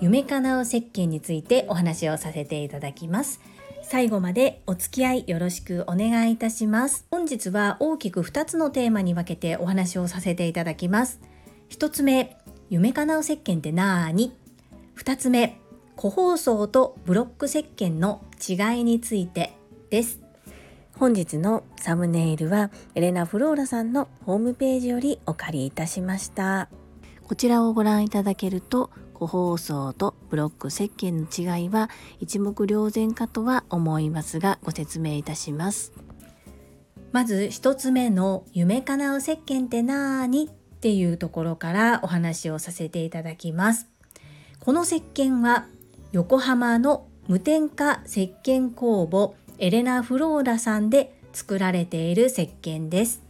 夢かなう石鹸についてお話をさせていただきます。最後までお付き合いよろしくお願いいたします。本日は大きく2つのテーマに分けてお話をさせていただきます。1つ目夢かなう石鹸ってなーに。2つ目個包装とブロック石鹸の違いについてです。本日のサムネイルはエレナ・フローラさんのホームページよりお借りいたしました。こちらをご覧いただけると個包装とブロック石鹸の違いは一目瞭然かとは思いますがご説明いたします。まず一つ目の夢叶う石鹸ってなーにっていうところからお話をさせていただきます。この石鹸は横浜の無添加石鹸工房エレナ・フローラさんで作られている石鹸です。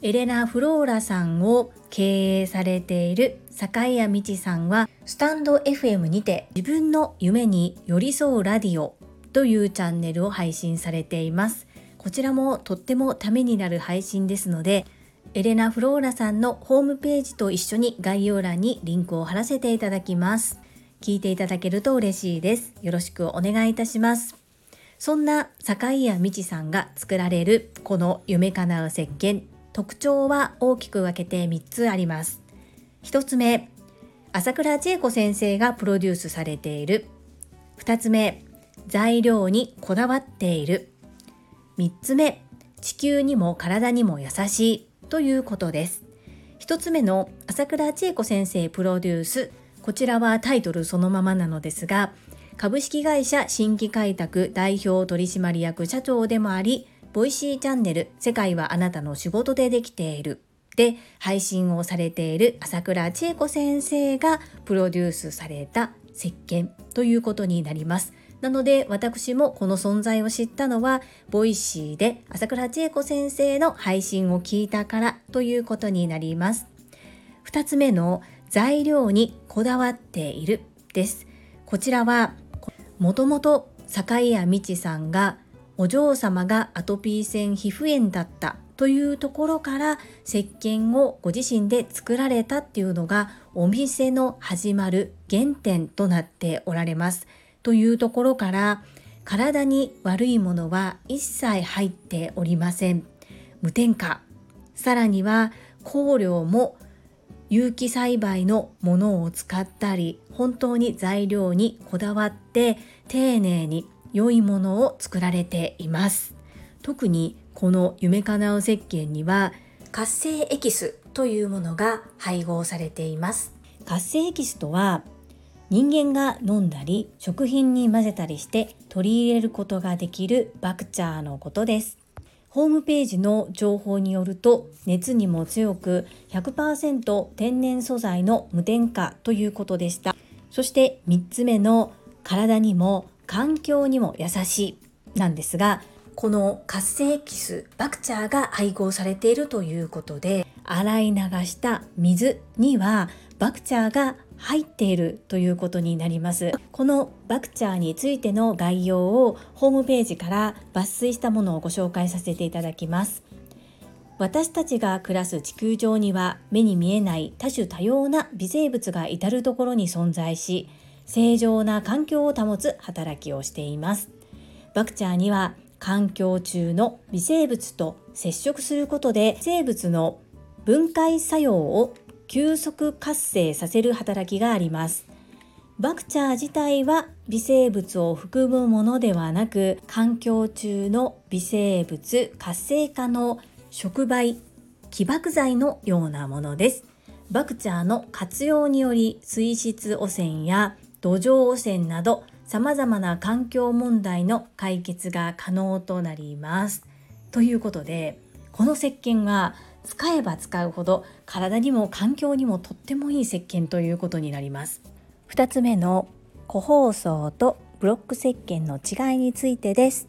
エレナ・フローラさんを経営されている坂井谷道さんはスタンド FM にて自分の夢に寄り添うラディオというチャンネルを配信されています。こちらもとってもためになる配信ですので、エレナ・フローラさんのホームページと一緒に概要欄にリンクを貼らせていただきます。聞いていただけると嬉しいです。よろしくお願いいたします。そんな坂井谷道さんが作られるこの夢叶う石鹸特徴は大きく分けて3つあります。1つ目、朝倉千恵子先生がプロデュースされている。2つ目、材料にこだわっている。3つ目、地球にも体にも優しいということです。1つ目の朝倉千恵子先生プロデュース。こちらはタイトルそのままなのですが、株式会社新規開拓代表取締役社長でもあり、 Voicy チャンネル世界はあなたの仕事でできているで配信をされている朝倉千恵子先生がプロデュースされた石鹸ということになります。なので私もこの存在を知ったのは Voicy で朝倉千恵子先生の配信を聞いたからということになります。2つ目の材料にこだわっているです。こちらはもともと坂井谷道さんがお嬢様がアトピー性皮膚炎だったというところから石鹸をご自身で作られたっていうのがお店の始まる原点となっておられます。というところから体に悪いものは一切入っておりません。無添加。さらには香料も有機栽培のものを使ったり本当に材料にこだわって丁寧に良いものを作られています特にこの夢かなう石鹸には活性エキスというものが配合されています。活性エキスとは人間が飲んだり食品に混ぜたりして取り入れることができるバクチャーのことです。ホームページの情報によると熱にも強く100%天然素材の無添加ということでした。そして3つ目の体にも環境にも優しいなんですがこの活性キスバクチャーが配合されているということで洗い流した水にはバクチャーが入っているということになります。このバクチャーについての概要をホームページから抜粋したものをご紹介させていただきます。私たちが暮らす地球上には目に見えない多種多様な微生物が至る所に存在し正常な環境を保つ働きをしています。バクチャーには環境中の微生物と接触することで生物の分解作用を急速活性させる働きがあります。バクチャー自体は微生物を含むものではなく環境中の微生物活性化の触媒起爆剤のようなものです。バクチャーの活用により水質汚染や土壌汚染など様々な環境問題の解決が可能となります。ということでこの石鹸は使えば使うほど体にも環境にもとってもいい石鹸ということになります。2つ目の個包装とブロック石鹸の違いについてです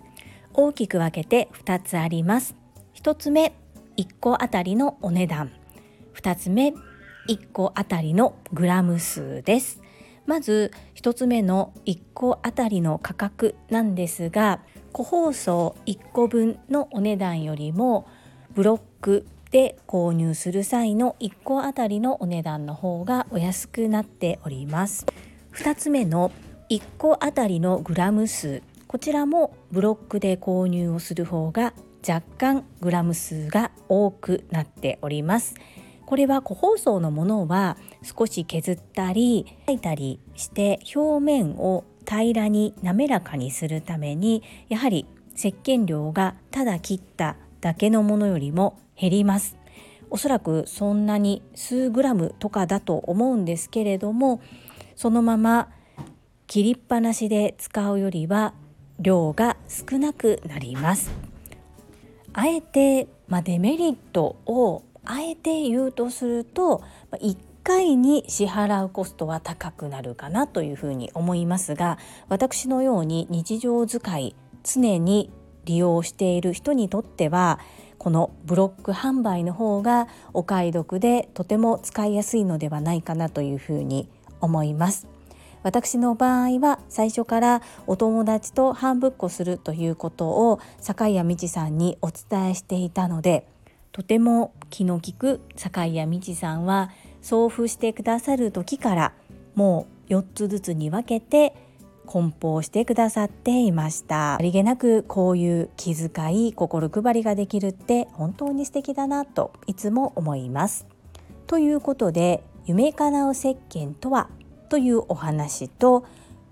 大きく分けて2つあります1つ目1個あたりのお値段2つ目1個あたりのグラム数ですまず1つ目の1個あたりの価格なんですが個包装1個分のお値段よりもブロックで購入する際の1個あたりのお値段の方がお安くなっております。2つ目の1個あたりのグラム数。こちらもブロックで購入をする方が若干グラム数が多くなっております。これは個包装のものは少し削ったり焼いたりして表面を平らに滑らかにするためにやはり石鹸量がただ切っただけのものよりも減ります。おそらくそんなに数グラムとかだと思うんですけれどもそのまま切りっぱなしで使うよりは量が少なくなります。あえて、まあ、デメリットをあえて言うとすると1回に支払うコストは高くなるかなというふうに思いますが私のように日常使い常に利用している人にとってはこのブロック販売の方がお買い得でとても使いやすいのではないかなというふうに思います。私の場合は最初からお友達と半ぶっこするということを坂井谷道さんにお伝えしていたのでとても気の利く坂井谷道さんは送付してくださる時からもう4つずつに分けて梱包してくださっていました。ありげなくこういう気遣い心配りができるって本当に素敵だなといつも思います。ということで夢かなう石鹸とはというお話と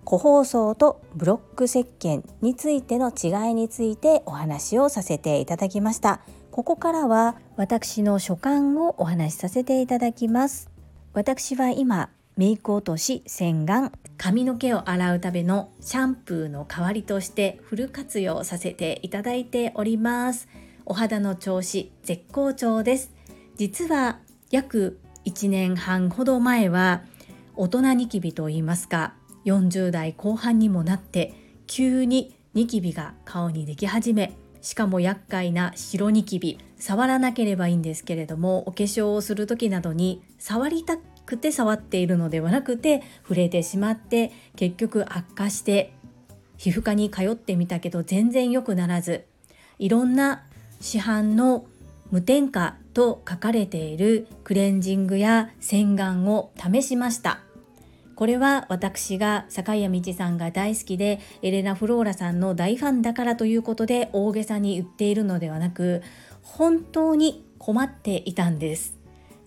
個包装とブロック石鹸についての違いについてお話をさせていただきました。ここからは私の所感をお話しさせていただきます。私は今メイク落とし洗顔髪の毛を洗うためのシャンプーの代わりとしてフル活用させていただいております。お肌の調子絶好調です。実は約1年半ほど前は大人ニキビといいますか40代後半にもなって急にニキビが顔にでき始めしかも厄介な白ニキビ触らなければいいんですけれどもお化粧をする時などに触りたくて触っているのではなくて触れてしまって結局悪化して皮膚科に通ってみたけど全然良くならずいろんな市販の無添加と書かれているクレンジングや洗顔を試しました。これは私が坂井谷道さんが大好きでエレナ・フローラさんの大ファンだからということで大げさに言っているのではなく本当に困っていたんです。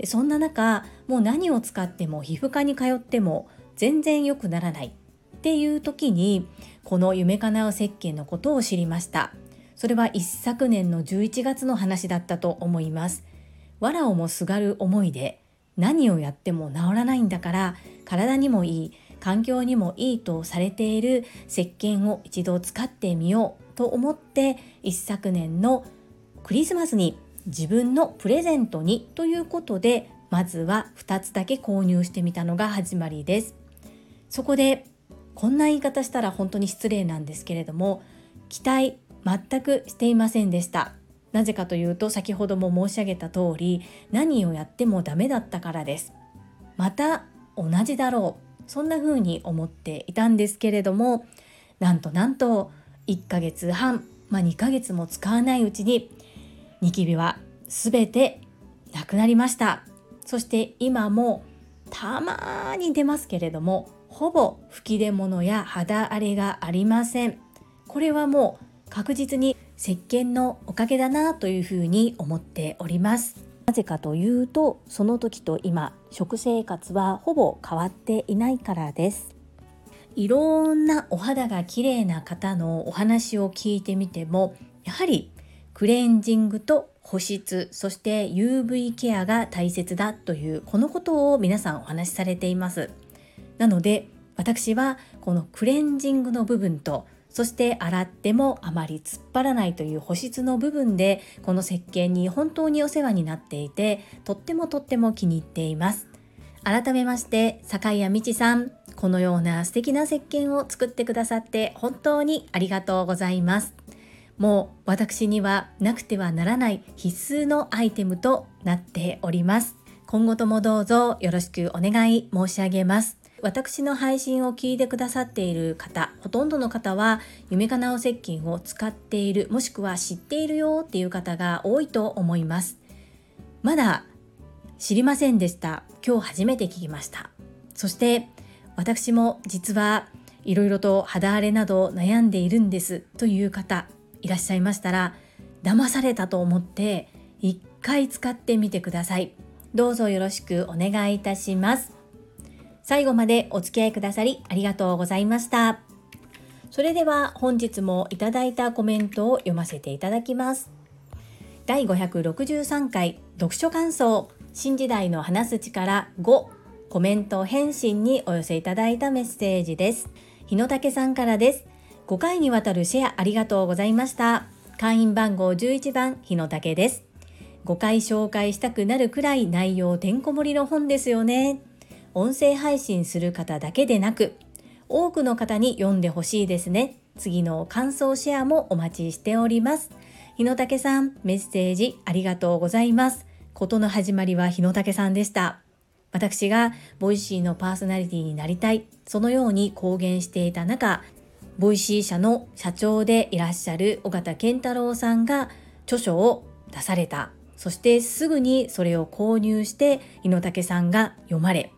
そんな中もう何を使っても皮膚科に通っても全然良くならない。っていう時にこの夢かなう石鹸のことを知りました。それは一昨年の11月の話だったと思います。藁をもすがる思いで何をやっても治らないんだから体にもいい環境にもいいとされている石鹸を一度使ってみようと思って一昨年のクリスマスに自分のプレゼントにということでまずは2つだけ購入してみたのが始まりです。そこでこんな言い方したら本当に失礼なんですけれども期待全くしていませんでした。なぜかというと先ほども申し上げた通り何をやってもダメだったからです。また同じだろう。そんな風に思っていたんですけれどもなんとなんと1ヶ月半、まあ、2ヶ月も使わないうちにニキビは全てなくなりました。そして今もたまに出ますけれどもほぼ吹き出物や肌荒れがありません。これはもう確実に石鹸のおかげだなというふうに思っております。なぜかというとその時と今食生活はほぼ変わっていないからです。いろんなお肌が綺麗な方のお話を聞いてみてもやはりクレンジングと保湿そして UV ケアが大切だというこのことを皆さんお話しされていますなので私はこのクレンジングの部分とそして洗ってもあまり突っ張らないという保湿の部分でこの石鹸に本当にお世話になっていてとってもとっても気に入っています。改めまして坂井谷美智さんこのような素敵な石鹸を作ってくださって本当にありがとうございます。もう私にはなくてはならない必須のアイテムとなっております。今後ともどうぞよろしくお願い申し上げます。私の配信を聞いてくださっている方ほとんどの方は夢かなお石鹸を使っているもしくは知っているよっていう方が多いと思います。まだ知りませんでした。今日初めて聞きました。そして私も実はいろいろと肌荒れなど悩んでいるんです。という方いらっしゃいましたら騙されたと思って一回使ってみてください。どうぞよろしくお願いいたします。最後までお付き合いくださりありがとうございました。それでは本日もいただいたコメントを読ませていただきます。第563回読書感想。新時代の話す力5コメント返信にお寄せいただいたメッセージです。日野武さんからです。5回にわたるシェアありがとうございました。会員番号11番日野武です。5回紹介したくなるくらい内容てんこ盛りの本ですよね。音声配信する方だけでなく多くの方に読んでほしいですね。次の感想シェアもお待ちしております。日野武さんメッセージありがとうございます。ことの始まりは日野武さんでした。私が Voicyのパーソナリティになりたい。そのように公言していた中 Voicy社の社長でいらっしゃる緒方憲太郎さんが著書を出された。そしてすぐにそれを購入して井野武さんが読まれ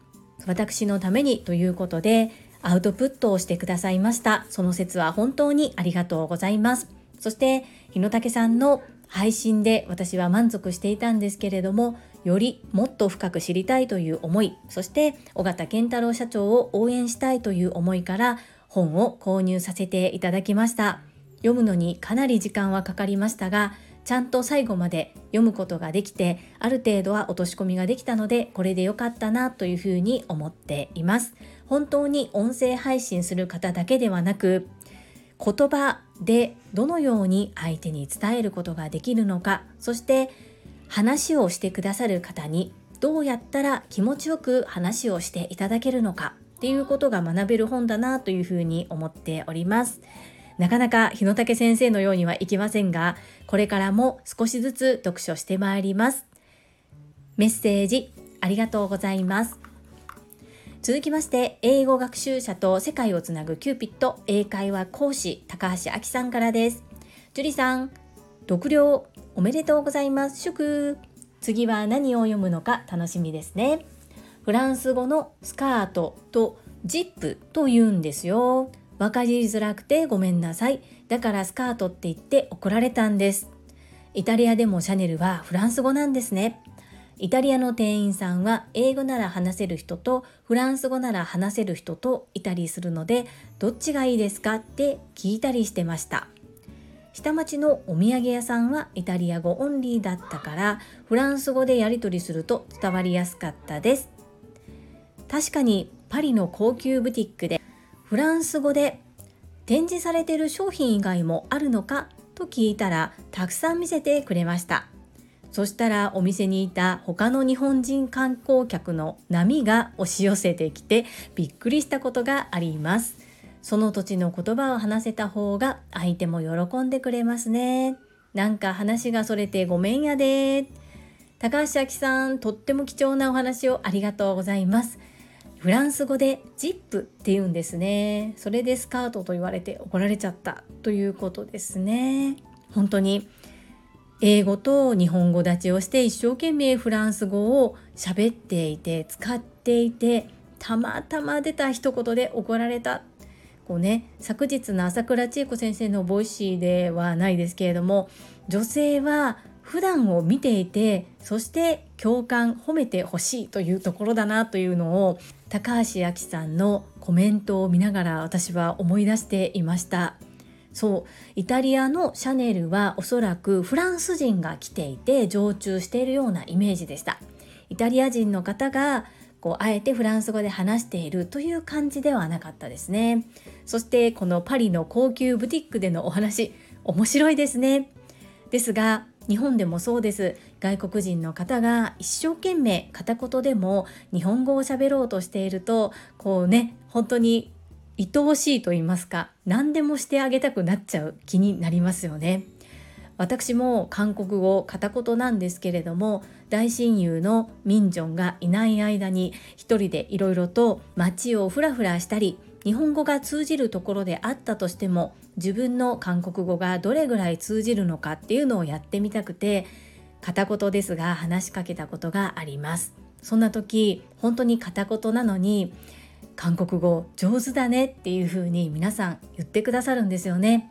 私のためにということでアウトプットをしてくださいました。その説は本当にありがとうございます。そして日野武さんの配信で私は満足していたんですけれどもよりもっと深く知りたいという思いそして尾形健太郎社長を応援したいという思いから本を購入させていただきました。読むのにかなり時間はかかりましたがちゃんと最後まで読むことができてある程度は落とし込みができたのでこれで良かったなというふうに思っています本当に音声配信する方だけではなく言葉でどのように相手に伝えることができるのかそして話をしてくださる方にどうやったら気持ちよく話をしていただけるのかっていうことが学べる本だなというふうに思っております。なかなか日野武先生のようにはいきませんが、これからも少しずつ読書してまいります。メッセージありがとうございます。続きまして、英語学習者と世界をつなぐキューピット英会話講師高橋明さんからです。樹里さん、読了おめでとうございます。祝次は何を読むのか楽しみですね。フランス語のスカートとジップと言うんですよ。わかりづらくてごめんなさい。だからスカートって言って怒られたんです。イタリアでもシャネルはフランス語なんですね。イタリアの店員さんは英語なら話せる人とフランス語なら話せる人といたりするのでどっちがいいですかって聞いたりしてました。下町のお土産屋さんはイタリア語オンリーだったからフランス語でやり取りすると伝わりやすかったです。確かにパリの高級ブティックでフランス語で展示されている商品以外もあるのかと聞いたらたくさん見せてくれました。そしたらお店にいた他の日本人観光客の波が押し寄せてきてびっくりしたことがあります。その土地の言葉を話せた方が相手も喜んでくれますね。なんか話がそれてごめんやで。高橋明さんとっても貴重なお話をありがとうございます。フランス語でジップって言うんですね。それでスカートと言われて怒られちゃったということですね。本当に英語と日本語立ちをして一生懸命フランス語を喋っていて使っていてたまたま出た一言で怒られた。こうね昨日の朝倉千恵子先生の Voicy ではないですけれども女性は普段を見ていてそして共感褒めてほしいというところだなというのを高橋明さんのコメントを見ながら私は思い出していました。そうイタリアのシャネルはおそらくフランス人が来ていて常駐しているようなイメージでした。イタリア人の方がこうあえてフランス語で話しているという感じではなかったですね。そしてこのパリの高級ブティックでのお話面白いですね。ですが日本でもそうです。外国人の方が一生懸命片言でも日本語を喋ろうとしているとこうね本当に愛おしいと言いますか何でもしてあげたくなっちゃう気になりますよね。私も韓国語片言なんですけれども大親友のミンジョンがいない間に一人でいろいろと街をふらふらしたり日本語が通じるところであったとしても自分の韓国語がどれぐらい通じるのかっていうのをやってみたくて片言ですが話しかけたことがあります。そんな時本当に片言なのに韓国語上手だねっていう風に皆さん言ってくださるんですよね。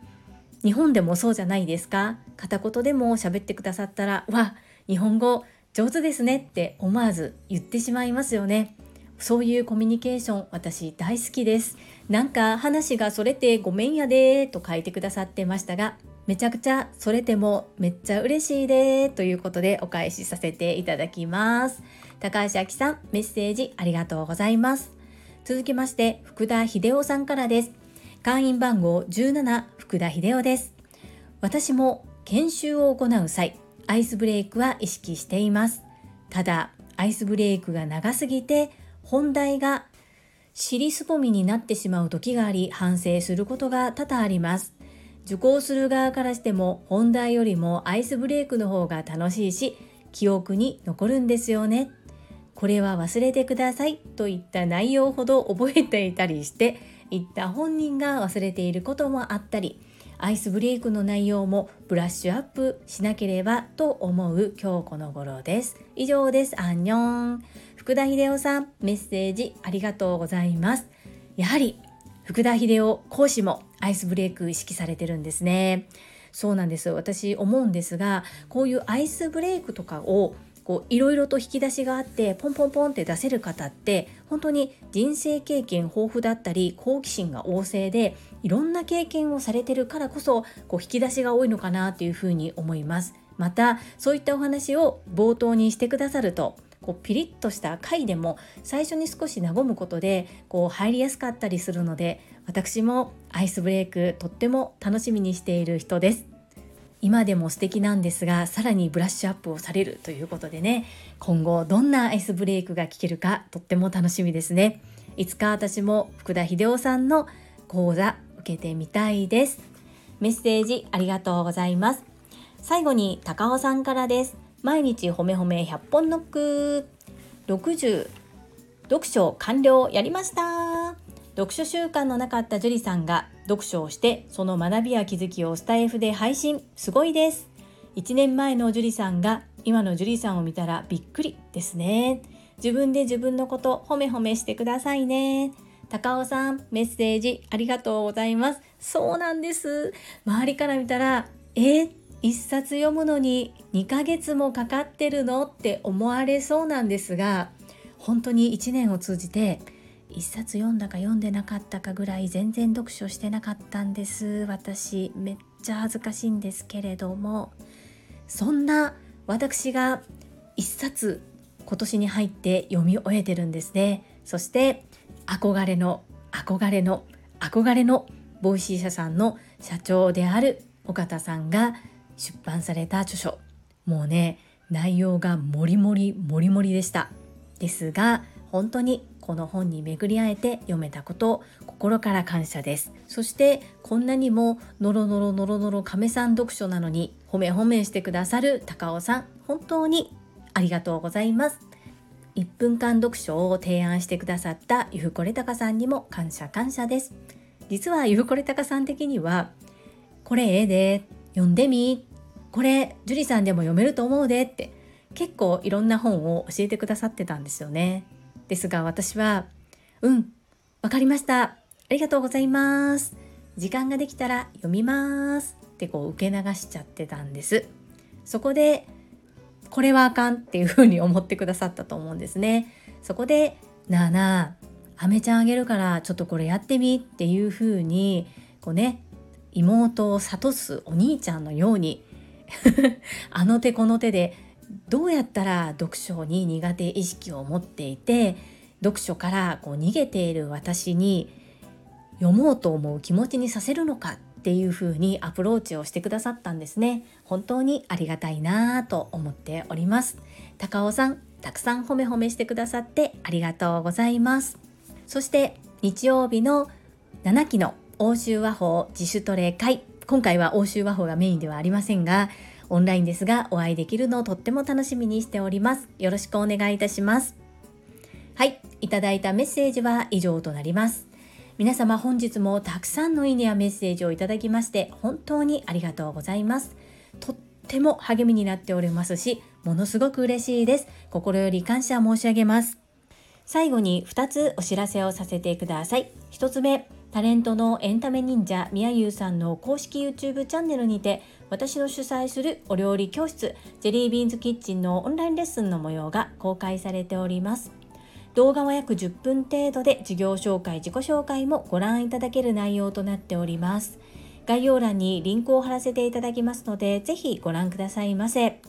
日本でもそうじゃないですか。片言でも喋ってくださったらわ日本語上手ですねって思わず言ってしまいますよね。そういうコミュニケーション私大好きです。なんか話がそれてごめんやでと書いてくださってましたがめちゃくちゃそれてもめっちゃ嬉しいでということでお返しさせていただきます。高橋明さんメッセージありがとうございます。続きまして福田秀夫さんからです。会員番号17福田秀夫です。私も研修を行う際アイスブレイクは意識しています。ただアイスブレイクが長すぎて本題が尻すぼみになってしまう時があり反省することが多々あります。受講する側からしても本題よりもアイスブレイクの方が楽しいし記憶に残るんですよね。これは忘れてくださいといった内容ほど覚えていたりして言った本人が忘れていることもあったりアイスブレイクの内容もブラッシュアップしなければと思う今日この頃です。以上です。アンニョン。福田秀夫さんメッセージありがとうございます。やはり福田秀夫講師もアイスブレイク意識されてるんですね。そうなんです私思うんですがこういうアイスブレイクとかをこういろいろと引き出しがあってポンポンポンって出せる方って本当に人生経験豊富だったり好奇心が旺盛でいろんな経験をされてるからこそこう引き出しが多いのかなというふうに思います。またそういったお話を冒頭にしてくださるとこうピリッとした回でも最初に少し和むことでこう入りやすかったりするので私もアイスブレイクとっても楽しみにしている人です。今でも素敵なんですがさらにブラッシュアップをされるということでね今後どんなアイスブレイクが聞けるかとっても楽しみですね。いつか私も福田秀夫さんの講座受けてみたいです。メッセージありがとうございます。最後に高尾さんからです。毎日ほめほめ100本ノック。60読書完了やりました。読書習慣のなかった樹里さんが読書をしてその学びや気づきをスタイフで配信。すごいです。1年前の樹里さんが今の樹里さんを見たらびっくりですね。自分で自分のこと褒め褒めしてくださいね。高尾さんメッセージありがとうございます。そうなんです。周りから見たらえー、1冊読むのに2ヶ月もかかってるのって思われそうなんですが本当に1年を通じて1冊読んだか読んでなかったかぐらい全然読書してなかったんです。私めっちゃ恥ずかしいんですけれどもそんな私が1冊今年に入って読み終えてるんですね。そして憧れの憧れの憧れの Voicy 社さんの社長である緒方さんが出版された著書。もうね内容がもりもりもりもりでした。ですが本当にこの本に巡り会えて読めたこと心から感謝です。そしてこんなにもノロノロノロノロ亀さん読書なのに褒め褒めしてくださる高尾さん本当にありがとうございます。1分間読書を提案してくださったゆふこれたかさんにも感謝感謝です。実はゆふこれたかさん的にはこれええで読んでみ。これ樹里さんでも読めると思うでって。結構いろんな本を教えてくださってたんですよね。ですが私はうんわかりました。ありがとうございます。時間ができたら読みます。ってこう受け流しちゃってたんです。そこでこれはあかんっていうふうに思ってくださったと思うんですね。そこでなあなああめちゃんあげるからちょっとこれやってみっていうふうにこうね妹を諭すお兄ちゃんのように あの手この手でどうやったら読書に苦手意識を持っていて読書からこう逃げている私に読もうと思う気持ちにさせるのかっていうふうにアプローチをしてくださったんですね。本当にありがたいなと思っております。高尾さんたくさん褒め褒めしてくださってありがとうございます。そして日曜日の7期の欧州和法自主トレ会。今回は欧州和法がメインではありませんがオンラインですがお会いできるのをとっても楽しみにしております。よろしくお願いいたします。はいいただいたメッセージは以上となります。皆様本日もたくさんのいいねやメッセージをいただきまして本当にありがとうございます。とっても励みになっておりますしものすごく嬉しいです。心より感謝申し上げます。最後に2つお知らせをさせてください。1つ目タレントのエンタメ忍者みやゆうさんの公式 YouTube チャンネルにて私の主催するお料理教室ジェリービーンズキッチンのオンラインレッスンの模様が公開されております。動画は約10分程度で授業紹介自己紹介もご覧いただける内容となっております。概要欄にリンクを貼らせていただきますのでぜひご覧くださいませ。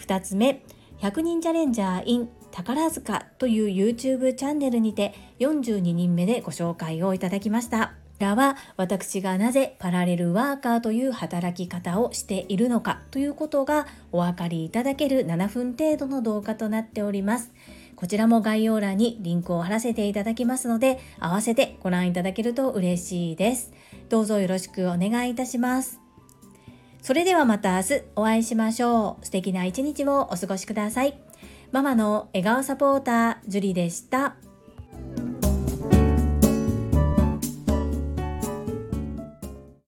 2つ目100人チャレンジャー in 宝塚という YouTube チャンネルにて42人目でご紹介をいただきました。らは私がなぜパラレルワーカーという働き方をしているのかということがお分かりいただける7分程度の動画となっております。こちらも概要欄にリンクを貼らせていただきますので合わせてご覧いただけると嬉しいです。どうぞよろしくお願いいたします。それではまた明日お会いしましょう。素敵な一日をお過ごしください。ママの笑顔サポーター、ジュリでした。